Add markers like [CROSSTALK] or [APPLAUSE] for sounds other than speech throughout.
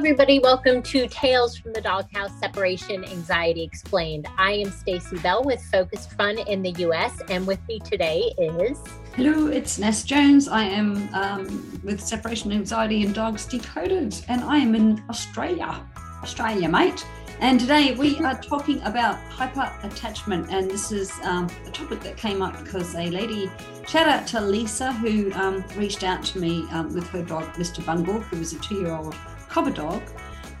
everybody. Welcome to Tales from the Doghouse Separation Anxiety Explained. I am Stacey Bell with Focused Fun in the US, and with me today is. Hello, it's Ness Jones. I am um, with Separation Anxiety In Dogs Decoded, and I am in Australia. Australia, mate. And today we [LAUGHS] are talking about hyper attachment, and this is um, a topic that came up because a lady, shout out to Lisa, who um, reached out to me um, with her dog, Mr. Bungle, who was a two year old cover dog,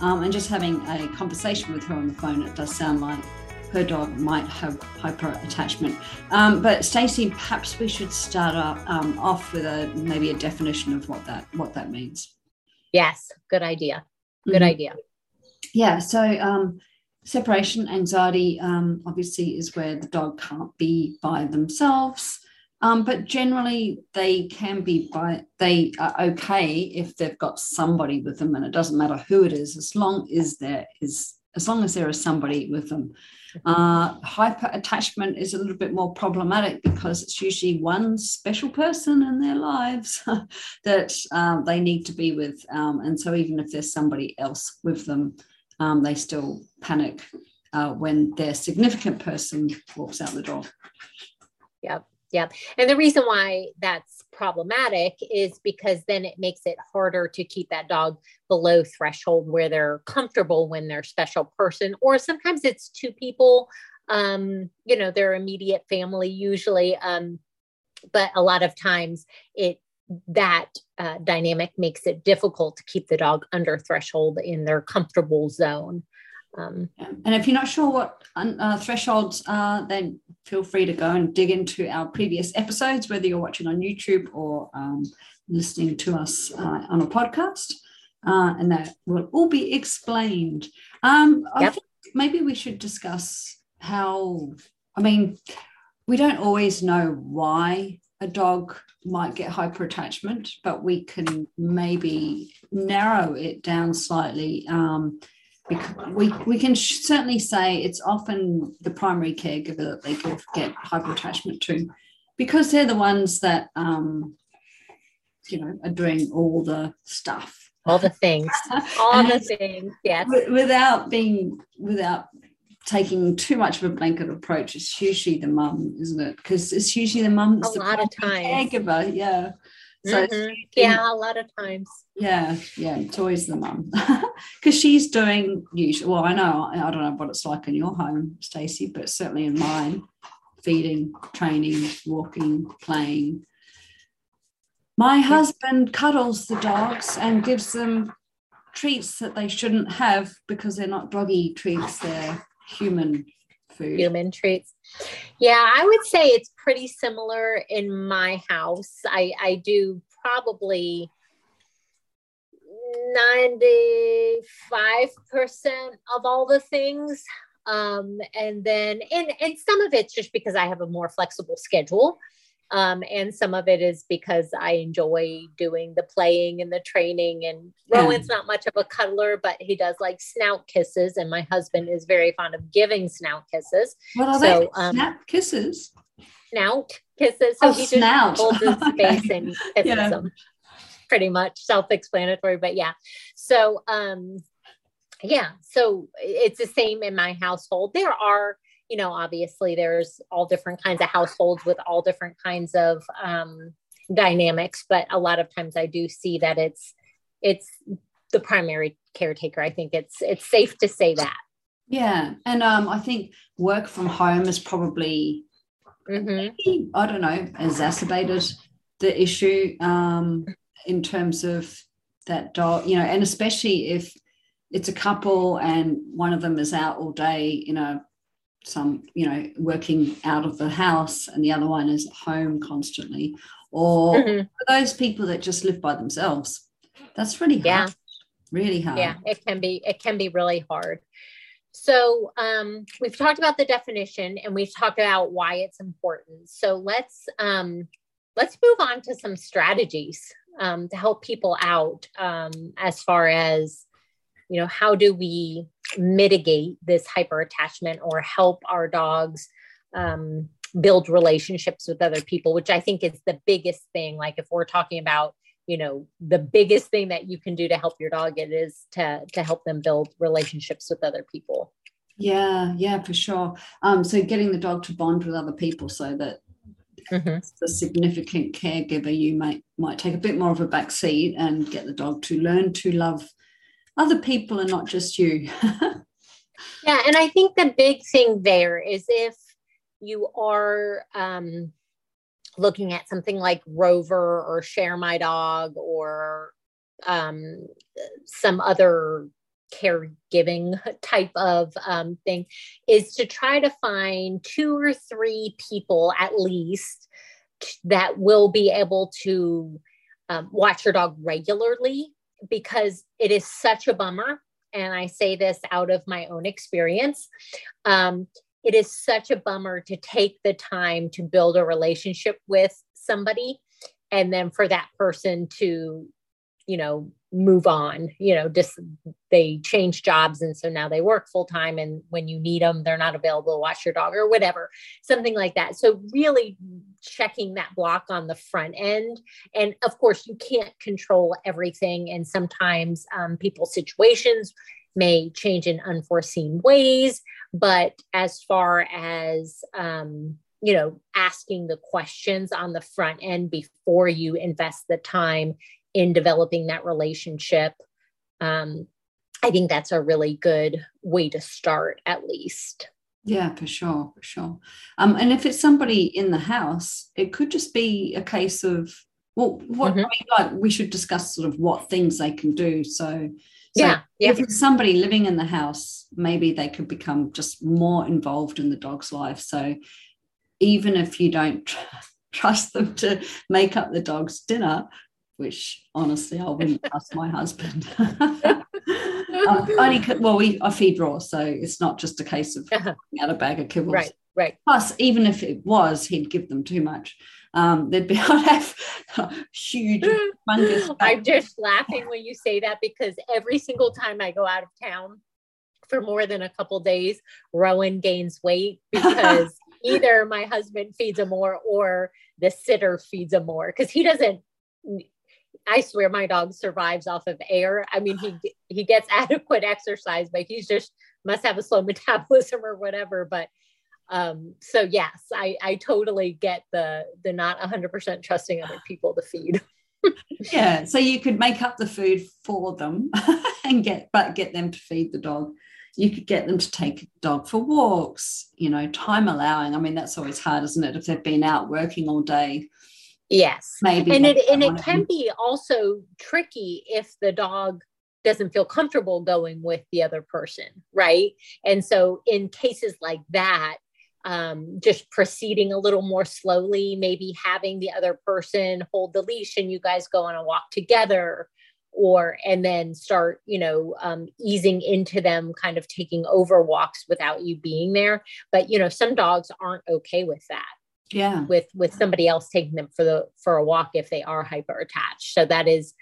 um, and just having a conversation with her on the phone, it does sound like her dog might have hyper attachment. Um, but Stacey, perhaps we should start um, off with a maybe a definition of what that what that means. Yes, good idea. Good mm-hmm. idea yeah, so um, separation anxiety um, obviously is where the dog can't be by themselves. Um, but generally, they can be by they are okay if they've got somebody with them, and it doesn't matter who it is, as long as there is as long as there is somebody with them. Uh, hyper attachment is a little bit more problematic because it's usually one special person in their lives [LAUGHS] that um, they need to be with. Um, and so, even if there's somebody else with them, um, they still panic uh, when their significant person walks out the door. Yep. Yep. And the reason why that's problematic is because then it makes it harder to keep that dog below threshold where they're comfortable when they're special person, or sometimes it's two people, um, you know, their immediate family usually. Um, but a lot of times it that uh, dynamic makes it difficult to keep the dog under threshold in their comfortable zone. Um, and if you're not sure what uh, thresholds are, then feel free to go and dig into our previous episodes, whether you're watching on YouTube or um, listening to us uh, on a podcast. Uh, and that will all be explained. Um, I yep. think maybe we should discuss how, I mean, we don't always know why a dog might get hyperattachment, but we can maybe narrow it down slightly. Um, we, we can certainly say it's often the primary caregiver that they could get hyper attachment to because they're the ones that um, you know are doing all the stuff all the things [LAUGHS] all the things yes without being without taking too much of a blanket approach. It's usually the mum, isn't it? Because it's usually the mum. A lot of times. Caregiver, yeah. So mm-hmm. yeah, a lot of times. Yeah, yeah, it's always the mum [LAUGHS] because she's doing usually. Well, I know I don't know what it's like in your home, Stacey, but certainly in mine, feeding, training, walking, playing. My husband cuddles the dogs and gives them treats that they shouldn't have because they're not doggy treats; they're human food. Human treats. Yeah, I would say it's pretty similar in my house. I, I do probably 95% of all the things. Um, and then, and, and some of it's just because I have a more flexible schedule. Um, and some of it is because I enjoy doing the playing and the training. And yeah. Rowan's not much of a cuddler, but he does like snout kisses, and my husband is very fond of giving snout kisses. What are so, they? Um, snout kisses. Snout kisses. So oh, he snout. just holds his [LAUGHS] face and kisses yeah. them. Pretty much self-explanatory, but yeah. So um, yeah, so it's the same in my household. There are you know, obviously there's all different kinds of households with all different kinds of um, dynamics, but a lot of times I do see that it's it's the primary caretaker. I think it's it's safe to say that. Yeah, and um, I think work from home is probably mm-hmm. I don't know exacerbated the issue um, in terms of that dog, you know, and especially if it's a couple and one of them is out all day, you know, some you know working out of the house and the other one is at home constantly. Or mm-hmm. those people that just live by themselves that's really hard. Yeah. really hard. Yeah it can be it can be really hard. So um, we've talked about the definition and we've talked about why it's important. So let's um, let's move on to some strategies um, to help people out um, as far as you know how do we mitigate this hyper attachment or help our dogs um, build relationships with other people which i think is the biggest thing. Like if we're talking about you know the biggest thing that you can do to help your dog it is to to help them build relationships with other people. Yeah yeah for sure. Um so getting the dog to bond with other people so that mm-hmm. the significant caregiver you might might take a bit more of a back seat and get the dog to learn to love other people and not just you. [LAUGHS] Yeah and i think the big thing there is if you are um looking at something like Rover or Share My Dog or um, some other caregiving [LAUGHS] type of um, thing is to try to find two or three people at least that will be able to um, watch your dog regularly because it is such a bummer and i say this out of my own experience um, it is such a bummer to take the time to build a relationship with somebody and then for that person to you know move on you know just they change jobs and so now they work full time and when you need them they're not available to watch your dog or whatever something like that. So really checking that block on the front end. And of course you can't control everything. And sometimes um, people's situations may change in unforeseen ways. But as far as um, you know asking the questions on the front end before you invest the time in developing that relationship um, i think that's a really good way to start at least yeah for sure for sure um, and if it's somebody in the house it could just be a case of well what mm-hmm. I mean, like we should discuss sort of what things they can do so so yeah, yeah. If it's somebody living in the house, maybe they could become just more involved in the dog's life. So even if you don't [LAUGHS] trust them to make up the dog's dinner, which honestly I wouldn't trust my husband. [LAUGHS] um, only well, we I feed raw, so it's not just a case of uh-huh. out a bag of kibbles. Right, right. Plus, even if it was, he'd give them too much. Um, they'd be [LAUGHS] I'd have huge. [LAUGHS] I'm just laughing when you say that because every single time I go out of town for more than a couple days, Rowan gains weight [LAUGHS] because either my husband feeds him more or the sitter feeds him more because he doesn't I swear my dog survives off of air. I mean, he he gets [LAUGHS] adequate exercise, but he's just must have a slow [LAUGHS] metabolism or whatever. But um, so yes, I I totally get the the not 100% trusting other people to feed. [LAUGHS] yeah, so you could make up the food for them and get but get them to feed the dog you could get them to take a dog for walks, you know, time allowing. I mean, that's always hard, isn't it? If they've been out working all day. Yes. Maybe. And it and it can be also tricky if the dog doesn't feel comfortable going with the other person, right? And so in cases like that, um, just proceeding a little more slowly, maybe having the other person hold the leash and you guys go on a walk together or and then start you know um, easing into them kind of taking over walks without you being there but you know some dogs aren't okay with that yeah. with with somebody else taking them for the for a walk if they are hyper attached so that is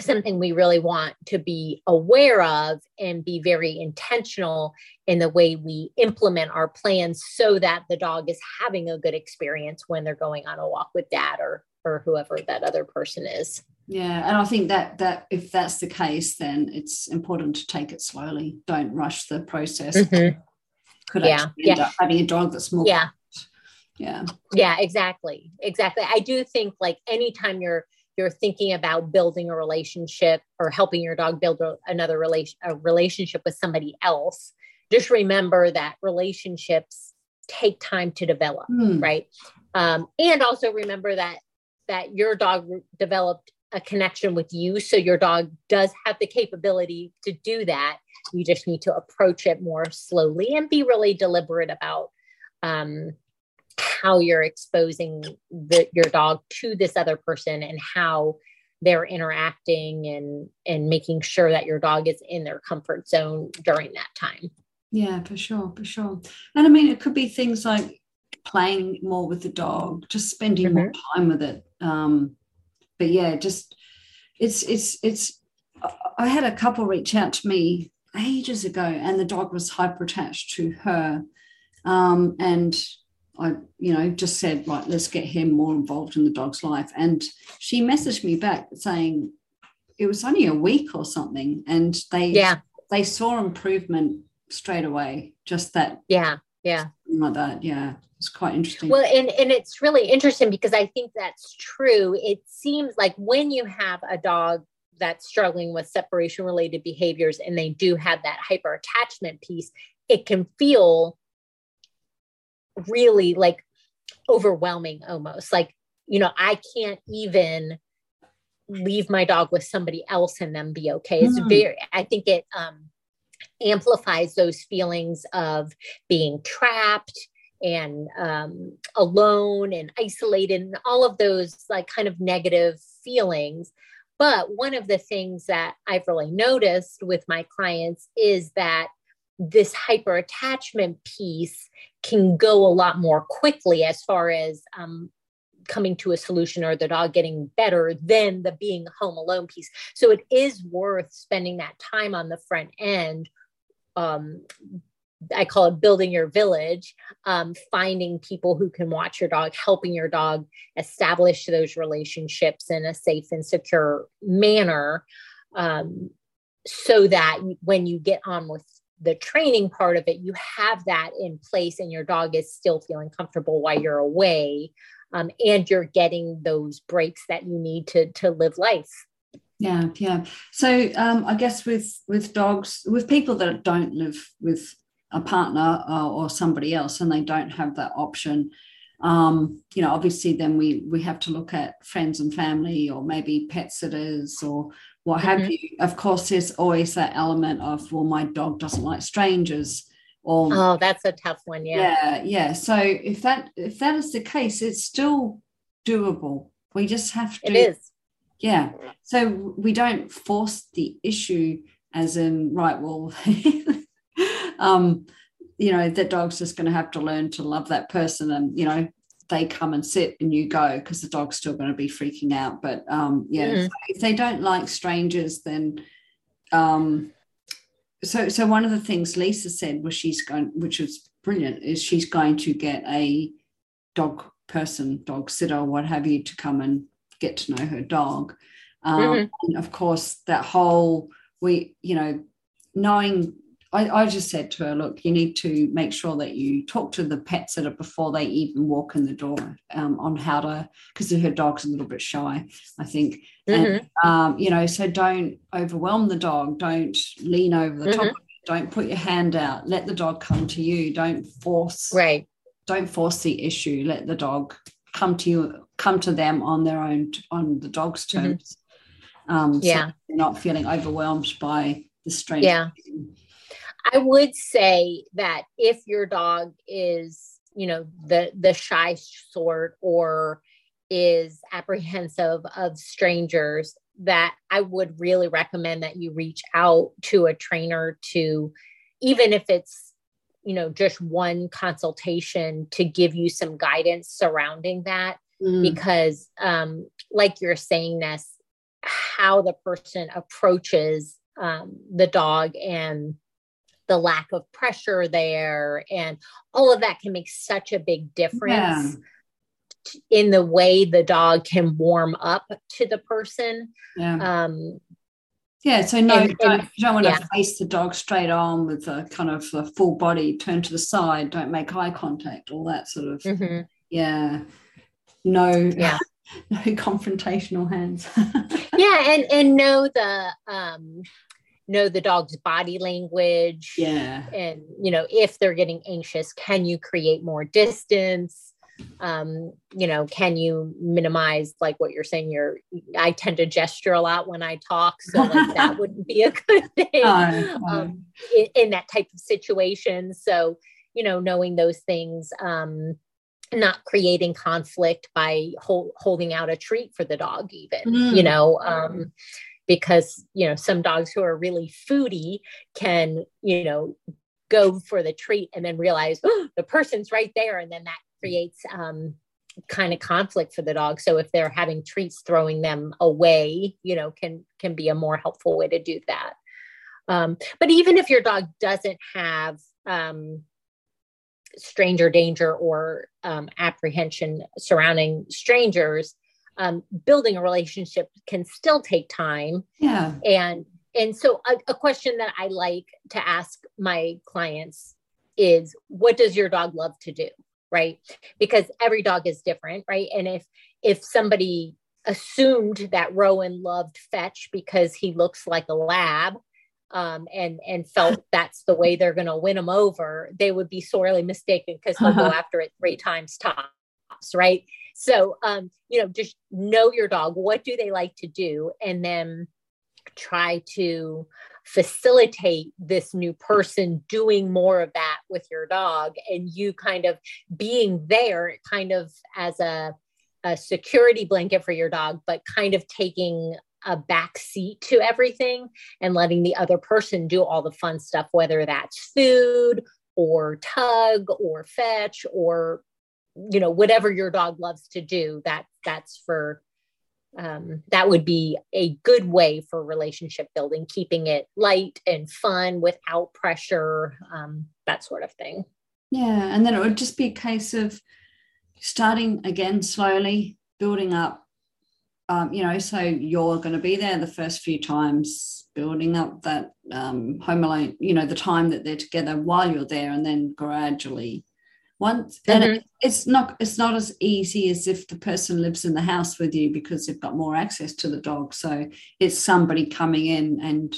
something we really want to be aware of and be very intentional in the way we implement our plans so that the dog is having a good experience when they're going on a walk with dad or or whoever that other person is. Yeah and i think that that if that's the case then it's important to take it slowly. Don't rush the process. Mm-hmm. could yeah, end yeah. up having a dog that's more yeah yeah yeah exactly exactly i do think like anytime you're you're thinking about building a relationship or helping your dog build a, another relation a relationship with somebody else just remember that relationships take time to develop mm. right um, and also remember that that your dog developed a connection with you. So your dog does have the capability to do that. You just need to approach it more slowly and be really deliberate about um, how you're exposing the, your dog to this other person and how they're interacting and and making sure that your dog is in their comfort zone during that time. Yeah, for sure, for sure. And I mean, it could be things like playing more with the dog, just spending mm-hmm. more time with it. Um, but yeah, just it's it's it's. I had a couple reach out to me ages ago, and the dog was hyper attached to her, um, and I, you know, just said, right, let's get him more involved in the dog's life. And she messaged me back saying it was only a week or something, and they yeah they saw improvement straight away. Just that yeah yeah like that yeah it's quite interesting. Well, and and it's really interesting because I think that's true. It seems like when you have a dog that's struggling with separation related behaviors and they do have that hyper attachment piece, it can feel really like overwhelming almost. Like you know i can't even leave my dog with somebody else and them be okay. It's mm. very i think it um amplifies those feelings of being trapped and um, alone and isolated and all of those like kind of negative feelings. But one of the things that i've really noticed with my clients is that this hyper attachment piece can go a lot more quickly as far as um, coming to a solution or the dog getting better than the being home alone piece. So it is worth spending that time on the front end. Um, I call it building your village, um, finding people who can watch your dog, helping your dog establish those relationships in a safe and secure manner. Um, so that when you get on with the training part of it, you have that in place and your dog is still feeling comfortable while you're away. Um, and you're getting those breaks that you need to to live life. Yeah, yeah. So um, I guess with with dogs, with people that don't live with a partner or, or somebody else, and they don't have that option, um, you know, obviously then we we have to look at friends and family, or maybe pet sitters, or what have mm-hmm. you. Of course, there's always that element of, well, my dog doesn't like strangers. Or, oh, that's a tough one. Yeah. Yeah. Yeah. So if that if that is the case, it's still doable. We just have to. It is. Yeah. So we don't force the issue as in, right, well, [LAUGHS] um, you know, the dog's just going to have to learn to love that person and, you know, they come and sit and you go because the dog's still going to be freaking out. But um, yeah, mm. if they don't like strangers, then um, so so one of the things Lisa said was she's going, which was brilliant, is she's going to get a dog person, dog sitter, what have you, to come and get to know her dog. Um, mm-hmm. And of course, that whole we, you know, knowing I, I, just said to her, look, you need to make sure that you talk to the pet sitter before they even walk in the door um, on how to, because her dog's a little bit shy, I think. Mm-hmm. And, um, you know, so don't overwhelm the dog. Don't lean over the mm-hmm. top. Don't put your hand out. Let the dog come to you. Don't force. Right. Don't force the issue. Let the dog come to you, come to them on their own, on the dog's mm-hmm. terms. Mm-hmm. Um, yeah. So not feeling overwhelmed by the stranger. Yeah. I would say that if your dog is, you know, the the shy sort or is apprehensive of strangers, that I would really recommend that you reach out to a trainer to even if it's you know just one consultation to give you some guidance surrounding that mm. because um like you're saying this how the person approaches um, the dog and the lack of pressure there and all of that can make such a big difference yeah. in the way the dog can warm up to the person yeah. um yeah, so no, and, you, don't, you don't want yeah. to face the dog straight on with a kind of a full body, turn to the side, don't make eye contact, all that sort of. Mm-hmm. Yeah, no, yeah, [LAUGHS] no confrontational hands. [LAUGHS] yeah, and and know the um, know the dog's body language yeah. and you know if they're getting anxious can you create more distance? Um you know can you minimize like what you're saying you're i tend to gesture a lot when i talk so like that [LAUGHS] wouldn't be a good thing Um, in, in that type of situation. So you know knowing those things um not creating conflict by hold, holding out a treat for the dog even mm. you know um because you know some dogs who are really foodie can you know go for the treat and then realize oh, the person's right there. And then that creates um, kind of conflict for the dog. So if they're having treats throwing them away you know can can be a more helpful way to do that. Um, but even if your dog doesn't have um, stranger danger or um, apprehension surrounding strangers um, building a relationship can still take time. Yeah. And and so a, a question that i like to ask my clients is what does your dog love to do? Right? Because every dog is different right? And if if somebody assumed that rowan loved fetch because he looks like a lab um, and and felt [LAUGHS] that's the way they're going to win him over, they would be sorely mistaken because they'll uh-huh. go after it three times tops, right? So, um, you know, just know your dog. What do they like to do, and then try to facilitate this new person doing more of that with your dog, and you kind of being there, kind of as a a security blanket for your dog, but kind of taking a back seat to everything and letting the other person do all the fun stuff, whether that's food or tug or fetch or you know whatever your dog loves to do that that's for um, that would be a good way for relationship building keeping it light and fun without pressure um, that sort of thing. Yeah and then it would just be a case of starting again slowly building up um, you know, so you're going to be there the first few times, building up that um, home alone, you know, the time that they're together while you're there, and then gradually, once, mm-hmm. and it, it's not it's not as easy as if the person lives in the house with you because they've got more access to the dog. So it's somebody coming in and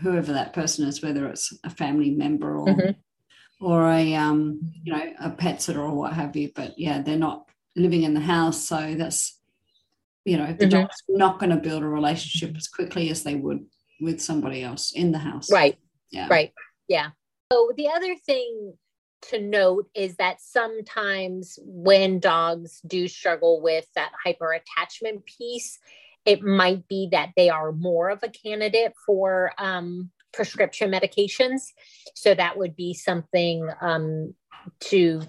whoever that person is, whether it's a family member or mm-hmm. or a um, you know a pet sitter or what have you. But yeah, they're not living in the house, so that's you know the mm-hmm. dog's not going to build a relationship as quickly as they would with somebody else in the house right yeah right yeah so the other thing to note is that sometimes when dogs do struggle with that hyper attachment piece it might be that they are more of a candidate for um, prescription medications. So that would be something um, to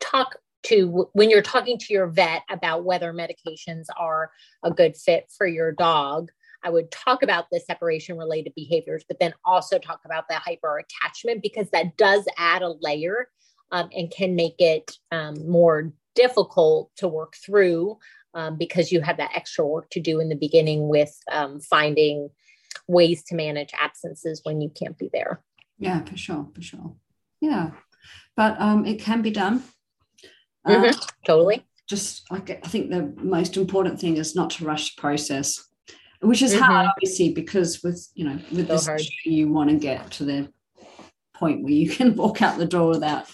talk to when you're talking to your vet about whether medications are a good fit for your dog i would talk about the separation related behaviors but then also talk about the hyper attachment because that does add a layer um, and can make it um, more difficult to work through um, because you have that extra work to do in the beginning with um, finding ways to manage absences when you can't be there yeah for sure for sure yeah but um, it can be done Mm-hmm. Uh, totally. Just I, I think the most important thing is not to rush the process, which is mm-hmm. hard, obviously, because with you know with so this hard. you want to get to the point where you [LAUGHS] can walk out the door without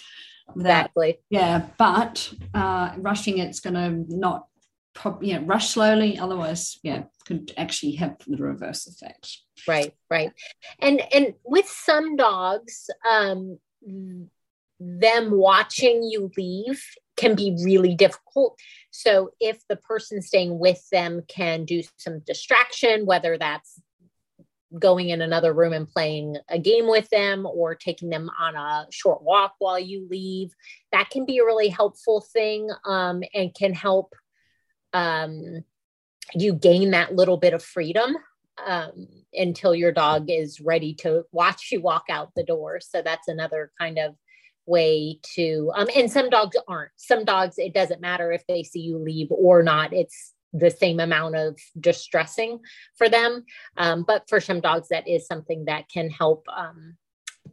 without exactly. yeah. But uh, rushing it's going to not prob- yeah rush slowly, otherwise yeah could actually have the reverse effect. Right, right, and and with some dogs. um them watching you leave can be really difficult. So, if the person staying with them can do some distraction, whether that's going in another room and playing a game with them or taking them on a short walk while you leave, that can be a really helpful thing um, and can help um, you gain that little bit of freedom um, until your dog is ready to watch you walk out the door. So, that's another kind of way to um and some dogs aren't. Some dogs it doesn't matter if they see you leave or not. It's the same amount of distressing for them. Um, but for some dogs that is something that can help um,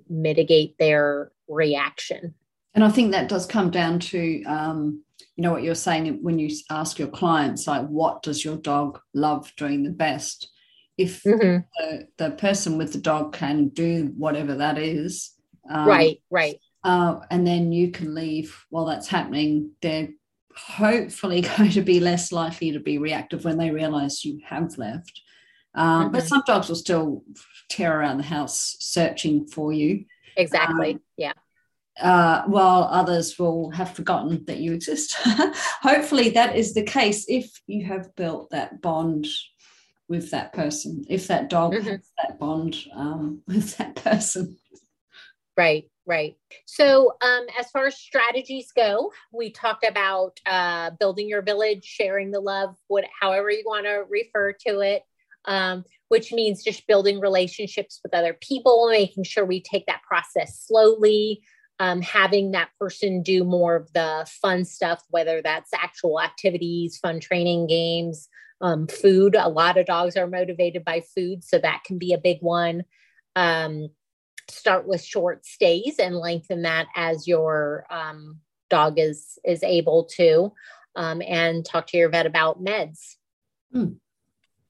mitigate their reaction. And i think that does come down to um, you know what you're saying when you ask your clients like what does your dog love doing the best? If mm-hmm. the, the person with the dog can do whatever that is um, right right uh, and then you can leave while that's happening, they're hopefully [LAUGHS] going to be less likely to be reactive when they realize you have left. Um, mm-hmm. But some dogs will still tear around the house searching for you. Exactly. Um, yeah. Uh, while others will have forgotten that you exist. [LAUGHS] Hopefully, that is the case if you have built that bond with that person, if that dog mm-hmm. has that bond um, [LAUGHS] with that person. Right. Right. So, um, as far as strategies go, we talked about uh, building your village, sharing the love, what, however you want to refer to it, um, which means just building relationships with other people, making sure we take that process slowly, um, having that person do more of the fun stuff, whether that's actual activities, fun training games, um, food. A lot of dogs are motivated by food, so that can be a big one. Um, start with short stays and lengthen that as your um, dog is is able to, um, and talk to your vet about meds. Mm.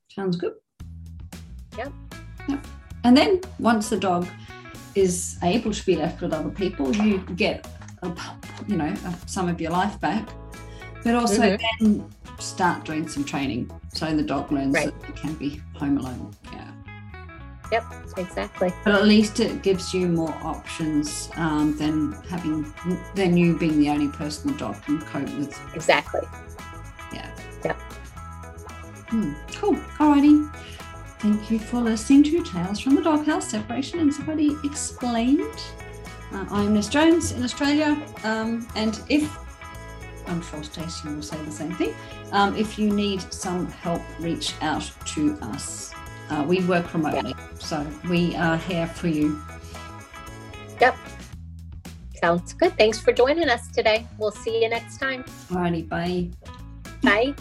Sounds good. Yep. yep. And then once the dog is able to be left with other people, you get, a, you know, some of your life back, but also mm-hmm. then start doing some training so the dog learns right. that it can be home alone. Yeah. Yep, exactly. But at least it gives you more options um, than having than you being the only person the dog can cope with. Exactly. Yeah. Yep. Hmm. Cool. Alrighty. Thank you for listening to Tales from the Doghouse Separation and Somebody Explained. Uh, I'm Ness Jones in Australia, um, and if I'm sure Stacey will say the same thing. Um, if you need some help, reach out to us. Uh, we work remotely. So we are here for you. Yep. Sounds good. Thanks for joining us today. We'll see you next time. Alrighty, bye. Bye.